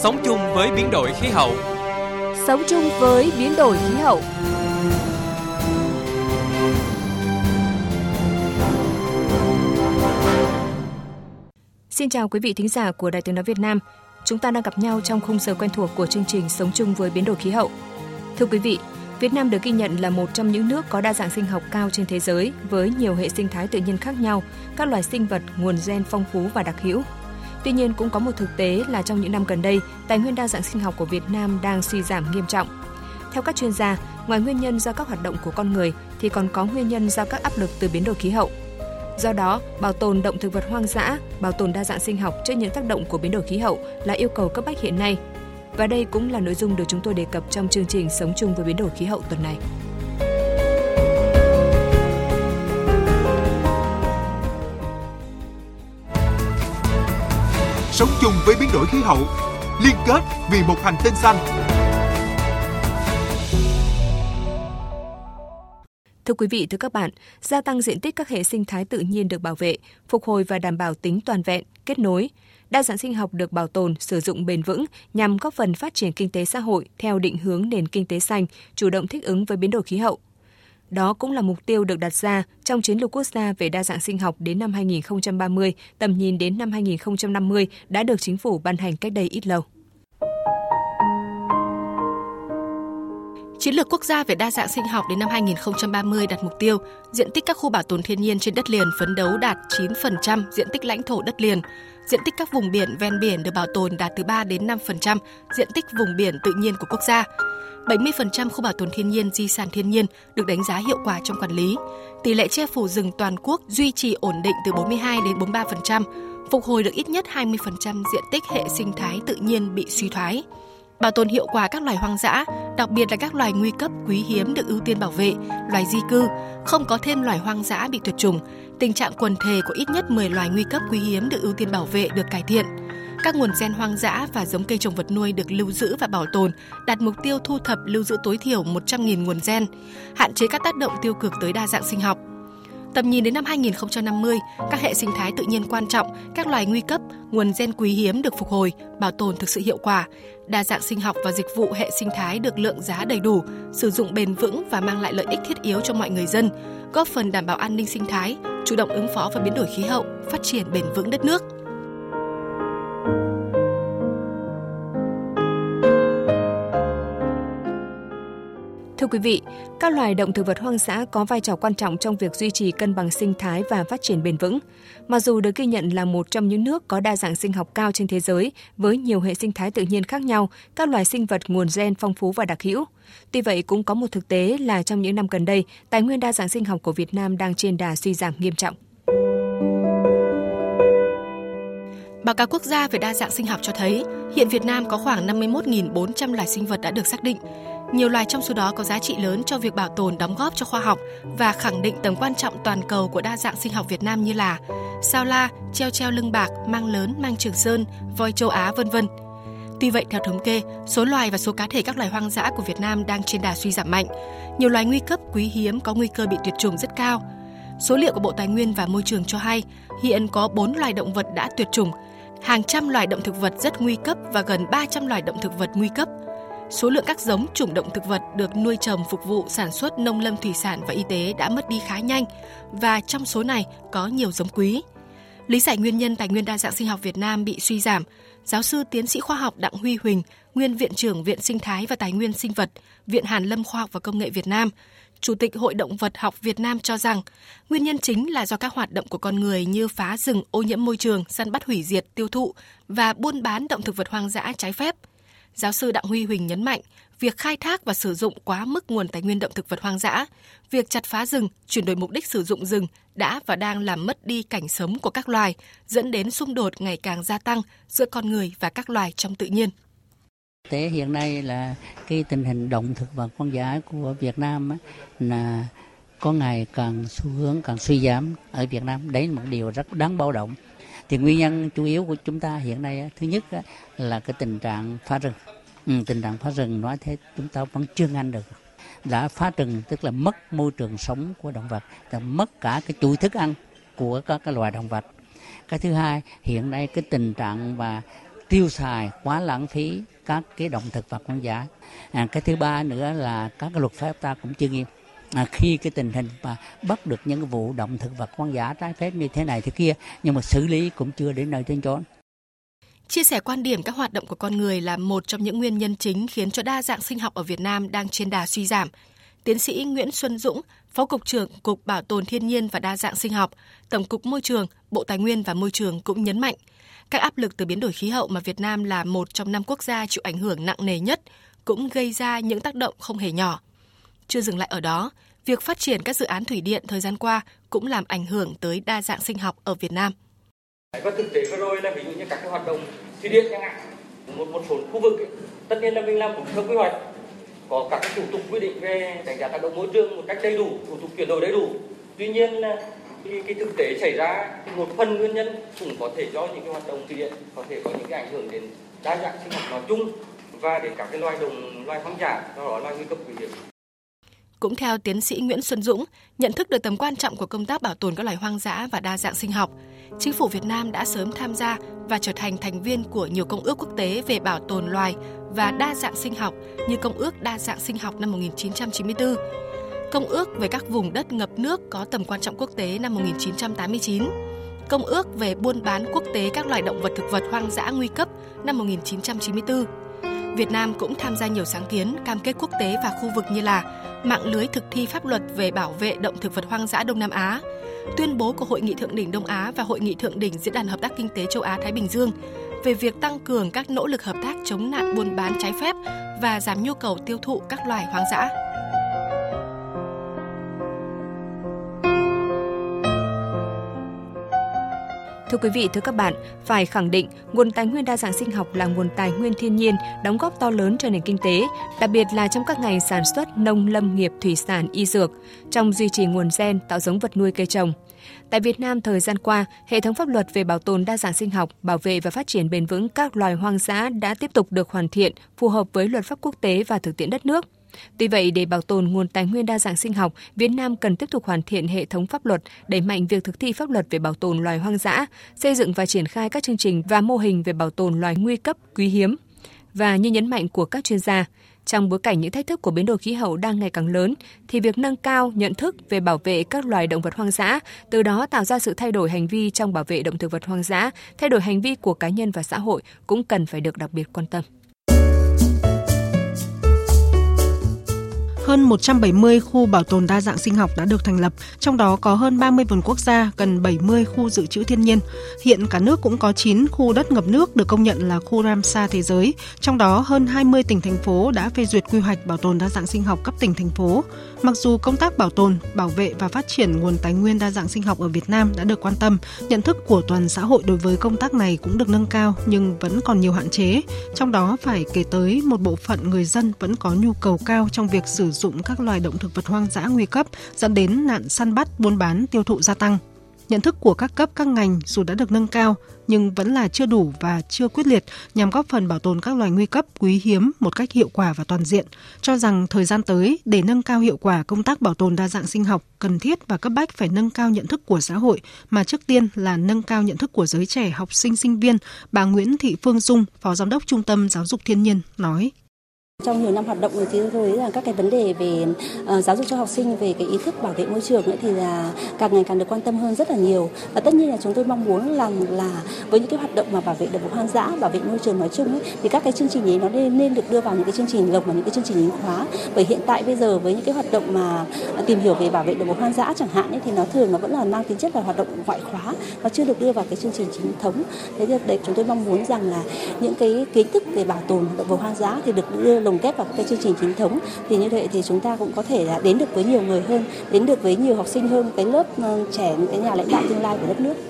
Sống chung với biến đổi khí hậu. Sống chung với biến đổi khí hậu. Xin chào quý vị thính giả của Đài Tiếng nói Việt Nam. Chúng ta đang gặp nhau trong khung giờ quen thuộc của chương trình Sống chung với biến đổi khí hậu. Thưa quý vị, Việt Nam được ghi nhận là một trong những nước có đa dạng sinh học cao trên thế giới với nhiều hệ sinh thái tự nhiên khác nhau, các loài sinh vật nguồn gen phong phú và đặc hữu. Tuy nhiên cũng có một thực tế là trong những năm gần đây, tài nguyên đa dạng sinh học của Việt Nam đang suy giảm nghiêm trọng. Theo các chuyên gia, ngoài nguyên nhân do các hoạt động của con người thì còn có nguyên nhân do các áp lực từ biến đổi khí hậu. Do đó, bảo tồn động thực vật hoang dã, bảo tồn đa dạng sinh học trước những tác động của biến đổi khí hậu là yêu cầu cấp bách hiện nay. Và đây cũng là nội dung được chúng tôi đề cập trong chương trình Sống chung với biến đổi khí hậu tuần này. Sống chung với biến đổi khí hậu, liên kết vì một hành tinh xanh. Thưa quý vị, thưa các bạn, gia tăng diện tích các hệ sinh thái tự nhiên được bảo vệ, phục hồi và đảm bảo tính toàn vẹn, kết nối, đa dạng sinh học được bảo tồn, sử dụng bền vững nhằm góp phần phát triển kinh tế xã hội theo định hướng nền kinh tế xanh, chủ động thích ứng với biến đổi khí hậu. Đó cũng là mục tiêu được đặt ra trong chiến lược quốc gia về đa dạng sinh học đến năm 2030, tầm nhìn đến năm 2050 đã được chính phủ ban hành cách đây ít lâu. Chiến lược quốc gia về đa dạng sinh học đến năm 2030 đặt mục tiêu diện tích các khu bảo tồn thiên nhiên trên đất liền phấn đấu đạt 9% diện tích lãnh thổ đất liền, diện tích các vùng biển ven biển được bảo tồn đạt từ 3 đến 5% diện tích vùng biển tự nhiên của quốc gia. 70% khu bảo tồn thiên nhiên di sản thiên nhiên được đánh giá hiệu quả trong quản lý. Tỷ lệ che phủ rừng toàn quốc duy trì ổn định từ 42 đến 43%, phục hồi được ít nhất 20% diện tích hệ sinh thái tự nhiên bị suy thoái bảo tồn hiệu quả các loài hoang dã, đặc biệt là các loài nguy cấp quý hiếm được ưu tiên bảo vệ, loài di cư, không có thêm loài hoang dã bị tuyệt chủng. Tình trạng quần thể của ít nhất 10 loài nguy cấp quý hiếm được ưu tiên bảo vệ được cải thiện. Các nguồn gen hoang dã và giống cây trồng vật nuôi được lưu giữ và bảo tồn, đạt mục tiêu thu thập lưu giữ tối thiểu 100.000 nguồn gen, hạn chế các tác động tiêu cực tới đa dạng sinh học. Tầm nhìn đến năm 2050, các hệ sinh thái tự nhiên quan trọng, các loài nguy cấp, nguồn gen quý hiếm được phục hồi, bảo tồn thực sự hiệu quả, đa dạng sinh học và dịch vụ hệ sinh thái được lượng giá đầy đủ, sử dụng bền vững và mang lại lợi ích thiết yếu cho mọi người dân, góp phần đảm bảo an ninh sinh thái, chủ động ứng phó với biến đổi khí hậu, phát triển bền vững đất nước. Quý vị, các loài động thực vật hoang dã có vai trò quan trọng trong việc duy trì cân bằng sinh thái và phát triển bền vững. Mặc dù được ghi nhận là một trong những nước có đa dạng sinh học cao trên thế giới với nhiều hệ sinh thái tự nhiên khác nhau, các loài sinh vật nguồn gen phong phú và đặc hữu. Tuy vậy cũng có một thực tế là trong những năm gần đây, tài nguyên đa dạng sinh học của Việt Nam đang trên đà suy giảm nghiêm trọng. Báo cáo quốc gia về đa dạng sinh học cho thấy, hiện Việt Nam có khoảng 51.400 loài sinh vật đã được xác định. Nhiều loài trong số đó có giá trị lớn cho việc bảo tồn đóng góp cho khoa học và khẳng định tầm quan trọng toàn cầu của đa dạng sinh học Việt Nam như là sao la, treo treo lưng bạc, mang lớn, mang trường sơn, voi châu Á vân vân. Tuy vậy, theo thống kê, số loài và số cá thể các loài hoang dã của Việt Nam đang trên đà suy giảm mạnh. Nhiều loài nguy cấp quý hiếm có nguy cơ bị tuyệt chủng rất cao. Số liệu của Bộ Tài nguyên và Môi trường cho hay, hiện có 4 loài động vật đã tuyệt chủng, hàng trăm loài động thực vật rất nguy cấp và gần 300 loài động thực vật nguy cấp – số lượng các giống chủng động thực vật được nuôi trồng phục vụ sản xuất nông lâm thủy sản và y tế đã mất đi khá nhanh và trong số này có nhiều giống quý. Lý giải nguyên nhân tài nguyên đa dạng sinh học Việt Nam bị suy giảm, giáo sư tiến sĩ khoa học Đặng Huy Huỳnh, nguyên viện trưởng Viện Sinh thái và Tài nguyên sinh vật, Viện Hàn lâm Khoa học và Công nghệ Việt Nam, Chủ tịch Hội động vật học Việt Nam cho rằng, nguyên nhân chính là do các hoạt động của con người như phá rừng, ô nhiễm môi trường, săn bắt hủy diệt, tiêu thụ và buôn bán động thực vật hoang dã trái phép – Giáo sư Đặng Huy Huỳnh nhấn mạnh, việc khai thác và sử dụng quá mức nguồn tài nguyên động thực vật hoang dã, việc chặt phá rừng, chuyển đổi mục đích sử dụng rừng đã và đang làm mất đi cảnh sống của các loài, dẫn đến xung đột ngày càng gia tăng giữa con người và các loài trong tự nhiên. Thế hiện nay là cái tình hình động thực vật hoang dã của Việt Nam là có ngày càng xu hướng càng suy giảm ở Việt Nam. Đấy là một điều rất đáng báo động thì nguyên nhân chủ yếu của chúng ta hiện nay thứ nhất là cái tình trạng phá rừng. Ừ, tình trạng phá rừng nói thế chúng ta vẫn chưa ngăn được. Đã phá rừng tức là mất môi trường sống của động vật là mất cả cái chuỗi thức ăn của các cái loài động vật. Cái thứ hai hiện nay cái tình trạng và tiêu xài quá lãng phí các cái động thực vật hoang dã. À, cái thứ ba nữa là các cái luật pháp ta cũng chưa nghiêm à, khi cái tình hình mà bắt được những cái vụ động thực vật hoang dã trái phép như thế này thế kia nhưng mà xử lý cũng chưa đến nơi đến chốn Chia sẻ quan điểm các hoạt động của con người là một trong những nguyên nhân chính khiến cho đa dạng sinh học ở Việt Nam đang trên đà suy giảm. Tiến sĩ Nguyễn Xuân Dũng, Phó Cục trưởng Cục Bảo tồn Thiên nhiên và Đa dạng sinh học, Tổng cục Môi trường, Bộ Tài nguyên và Môi trường cũng nhấn mạnh, các áp lực từ biến đổi khí hậu mà Việt Nam là một trong năm quốc gia chịu ảnh hưởng nặng nề nhất cũng gây ra những tác động không hề nhỏ. Chưa dừng lại ở đó, việc phát triển các dự án thủy điện thời gian qua cũng làm ảnh hưởng tới đa dạng sinh học ở Việt Nam. Và thực tế vừa rồi là ví dụ như các cái hoạt động thủy điện chẳng hạn, một một số khu vực ấy, tất nhiên là mình làm cũng theo quy hoạch, có các cái thủ tục quy định về đánh giá tác động môi trường một cách đầy đủ, thủ tục chuyển đổi đầy đủ. Tuy nhiên là cái, cái thực tế xảy ra thì một phần nguyên nhân cũng có thể do những cái hoạt động thủy điện có thể có những cái ảnh hưởng đến đa dạng sinh học nói chung và đến các cái loài đồng loài hoang dã do đó loài nguy cấp quý hiếm cũng theo tiến sĩ Nguyễn Xuân Dũng, nhận thức được tầm quan trọng của công tác bảo tồn các loài hoang dã và đa dạng sinh học, chính phủ Việt Nam đã sớm tham gia và trở thành thành viên của nhiều công ước quốc tế về bảo tồn loài và đa dạng sinh học như Công ước Đa dạng sinh học năm 1994, Công ước về các vùng đất ngập nước có tầm quan trọng quốc tế năm 1989, Công ước về buôn bán quốc tế các loài động vật thực vật hoang dã nguy cấp năm 1994. Việt Nam cũng tham gia nhiều sáng kiến, cam kết quốc tế và khu vực như là mạng lưới thực thi pháp luật về bảo vệ động thực vật hoang dã Đông Nam Á, tuyên bố của Hội nghị Thượng đỉnh Đông Á và Hội nghị Thượng đỉnh Diễn đàn Hợp tác Kinh tế Châu Á-Thái Bình Dương về việc tăng cường các nỗ lực hợp tác chống nạn buôn bán trái phép và giảm nhu cầu tiêu thụ các loài hoang dã. Thưa quý vị, thưa các bạn, phải khẳng định nguồn tài nguyên đa dạng sinh học là nguồn tài nguyên thiên nhiên đóng góp to lớn cho nền kinh tế, đặc biệt là trong các ngành sản xuất, nông lâm nghiệp, thủy sản, y dược, trong duy trì nguồn gen, tạo giống vật nuôi cây trồng. Tại Việt Nam thời gian qua, hệ thống pháp luật về bảo tồn đa dạng sinh học, bảo vệ và phát triển bền vững các loài hoang dã đã tiếp tục được hoàn thiện, phù hợp với luật pháp quốc tế và thực tiễn đất nước. Tuy vậy, để bảo tồn nguồn tài nguyên đa dạng sinh học, Việt Nam cần tiếp tục hoàn thiện hệ thống pháp luật, đẩy mạnh việc thực thi pháp luật về bảo tồn loài hoang dã, xây dựng và triển khai các chương trình và mô hình về bảo tồn loài nguy cấp, quý hiếm. Và như nhấn mạnh của các chuyên gia, trong bối cảnh những thách thức của biến đổi khí hậu đang ngày càng lớn, thì việc nâng cao nhận thức về bảo vệ các loài động vật hoang dã, từ đó tạo ra sự thay đổi hành vi trong bảo vệ động thực vật hoang dã, thay đổi hành vi của cá nhân và xã hội cũng cần phải được đặc biệt quan tâm. Hơn 170 khu bảo tồn đa dạng sinh học đã được thành lập, trong đó có hơn 30 vườn quốc gia, gần 70 khu dự trữ thiên nhiên. Hiện cả nước cũng có 9 khu đất ngập nước được công nhận là khu Ramsar thế giới, trong đó hơn 20 tỉnh thành phố đã phê duyệt quy hoạch bảo tồn đa dạng sinh học cấp tỉnh thành phố. Mặc dù công tác bảo tồn, bảo vệ và phát triển nguồn tài nguyên đa dạng sinh học ở Việt Nam đã được quan tâm, nhận thức của toàn xã hội đối với công tác này cũng được nâng cao nhưng vẫn còn nhiều hạn chế. Trong đó phải kể tới một bộ phận người dân vẫn có nhu cầu cao trong việc sử dụng dụng các loài động thực vật hoang dã nguy cấp dẫn đến nạn săn bắt, buôn bán, tiêu thụ gia tăng. Nhận thức của các cấp các ngành dù đã được nâng cao nhưng vẫn là chưa đủ và chưa quyết liệt nhằm góp phần bảo tồn các loài nguy cấp quý hiếm một cách hiệu quả và toàn diện. Cho rằng thời gian tới để nâng cao hiệu quả công tác bảo tồn đa dạng sinh học cần thiết và cấp bách phải nâng cao nhận thức của xã hội mà trước tiên là nâng cao nhận thức của giới trẻ học sinh sinh viên. Bà Nguyễn Thị Phương Dung, Phó Giám đốc Trung tâm Giáo dục Thiên nhiên nói. Trong nhiều năm hoạt động thì tôi thấy là các cái vấn đề về uh, giáo dục cho học sinh về cái ý thức bảo vệ môi trường nữa thì là càng ngày càng được quan tâm hơn rất là nhiều. Và tất nhiên là chúng tôi mong muốn rằng là với những cái hoạt động mà bảo vệ động vật hoang dã, bảo vệ môi trường nói chung ấy, thì các cái chương trình ấy nó nên, nên được đưa vào những cái chương trình lồng vào những cái chương trình chính khóa. Bởi hiện tại bây giờ với những cái hoạt động mà tìm hiểu về bảo vệ động vật hoang dã chẳng hạn ấy, thì nó thường nó vẫn là mang tính chất là hoạt động ngoại khóa và chưa được đưa vào cái chương trình chính thống. Thế thì để chúng tôi mong muốn rằng là những cái kiến thức về bảo tồn động vật hoang dã thì được đưa lồng ghép vào cái chương trình chính thống thì như vậy thì chúng ta cũng có thể là đến được với nhiều người hơn, đến được với nhiều học sinh hơn cái lớp ờ, trẻ những cái nhà lãnh đạo tương lai của đất nước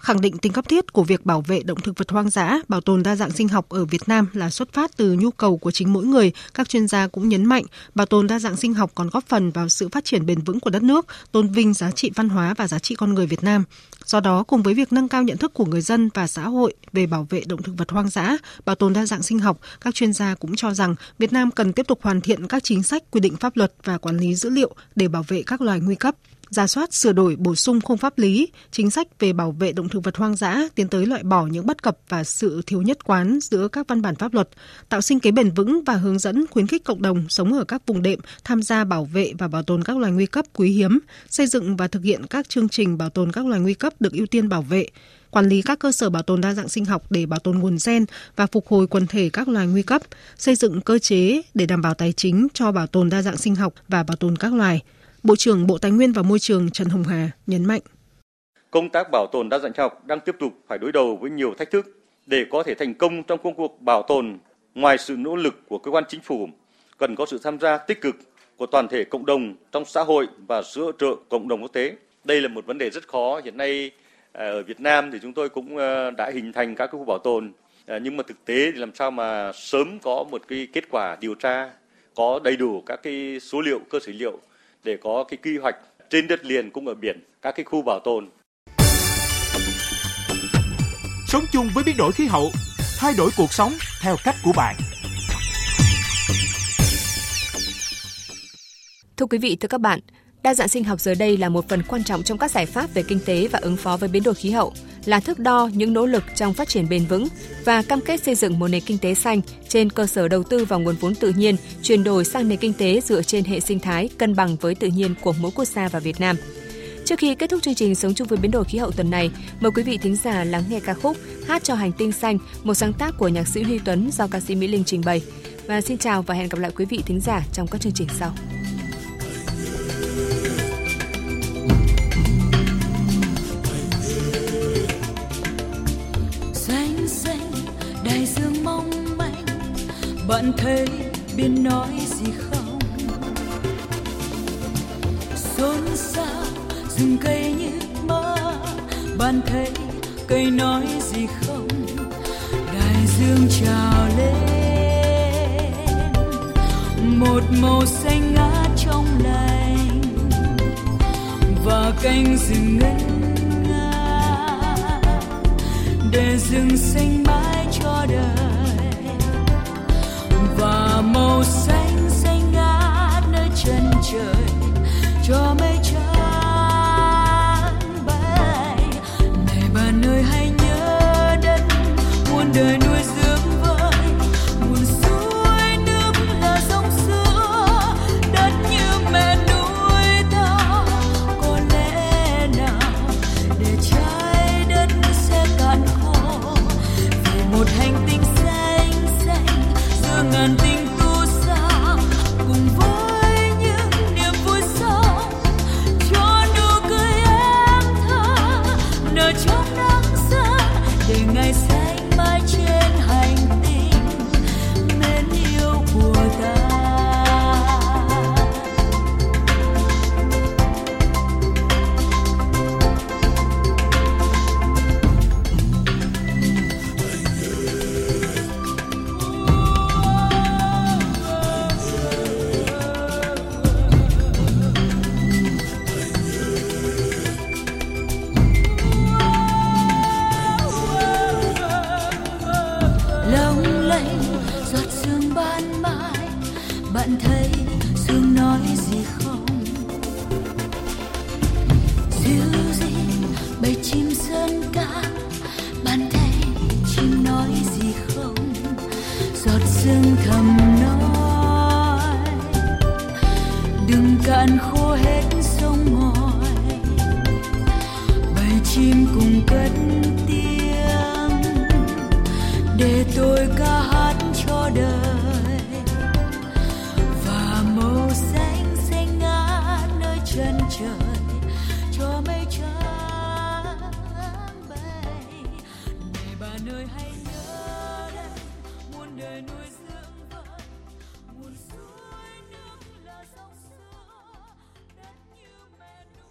khẳng định tính cấp thiết của việc bảo vệ động thực vật hoang dã, bảo tồn đa dạng sinh học ở Việt Nam là xuất phát từ nhu cầu của chính mỗi người. Các chuyên gia cũng nhấn mạnh, bảo tồn đa dạng sinh học còn góp phần vào sự phát triển bền vững của đất nước, tôn vinh giá trị văn hóa và giá trị con người Việt Nam. Do đó, cùng với việc nâng cao nhận thức của người dân và xã hội về bảo vệ động thực vật hoang dã, bảo tồn đa dạng sinh học, các chuyên gia cũng cho rằng Việt Nam cần tiếp tục hoàn thiện các chính sách quy định pháp luật và quản lý dữ liệu để bảo vệ các loài nguy cấp ra soát sửa đổi bổ sung khung pháp lý, chính sách về bảo vệ động thực vật hoang dã, tiến tới loại bỏ những bất cập và sự thiếu nhất quán giữa các văn bản pháp luật, tạo sinh kế bền vững và hướng dẫn khuyến khích cộng đồng sống ở các vùng đệm tham gia bảo vệ và bảo tồn các loài nguy cấp quý hiếm, xây dựng và thực hiện các chương trình bảo tồn các loài nguy cấp được ưu tiên bảo vệ, quản lý các cơ sở bảo tồn đa dạng sinh học để bảo tồn nguồn gen và phục hồi quần thể các loài nguy cấp, xây dựng cơ chế để đảm bảo tài chính cho bảo tồn đa dạng sinh học và bảo tồn các loài. Bộ trưởng Bộ Tài nguyên và Môi trường Trần Hồng Hà nhấn mạnh. Công tác bảo tồn đa dạng sinh học đang tiếp tục phải đối đầu với nhiều thách thức để có thể thành công trong công cuộc bảo tồn. Ngoài sự nỗ lực của cơ quan chính phủ, cần có sự tham gia tích cực của toàn thể cộng đồng trong xã hội và sự hỗ trợ cộng đồng quốc tế. Đây là một vấn đề rất khó. Hiện nay à, ở Việt Nam thì chúng tôi cũng à, đã hình thành các khu bảo tồn, à, nhưng mà thực tế thì làm sao mà sớm có một cái kết quả điều tra, có đầy đủ các cái số liệu, cơ sở liệu để có cái quy hoạch trên đất liền cũng ở biển các cái khu bảo tồn. Sống chung với biến đổi khí hậu, thay đổi cuộc sống theo cách của bạn. Thưa quý vị, thưa các bạn, đa dạng sinh học giờ đây là một phần quan trọng trong các giải pháp về kinh tế và ứng phó với biến đổi khí hậu, là thước đo những nỗ lực trong phát triển bền vững và cam kết xây dựng một nền kinh tế xanh trên cơ sở đầu tư vào nguồn vốn tự nhiên, chuyển đổi sang nền kinh tế dựa trên hệ sinh thái cân bằng với tự nhiên của mỗi quốc gia và Việt Nam. Trước khi kết thúc chương trình Sống chung với biến đổi khí hậu tuần này, mời quý vị thính giả lắng nghe ca khúc Hát cho hành tinh xanh, một sáng tác của nhạc sĩ Huy Tuấn do ca sĩ Mỹ Linh trình bày. Và xin chào và hẹn gặp lại quý vị thính giả trong các chương trình sau. Bạn thấy biết nói gì không? Xôn xao, rừng cây như mơ, bạn thấy cây nói gì không? Đại dương trào lên, một màu xanh ngát trong lành, và cánh rừng ngân nga, để rừng xanh mãi cho đời và màu xanh xanh ngát nơi chân trời cho mây trắng lông giọt sương ban mai bạn thấy sương nói gì không?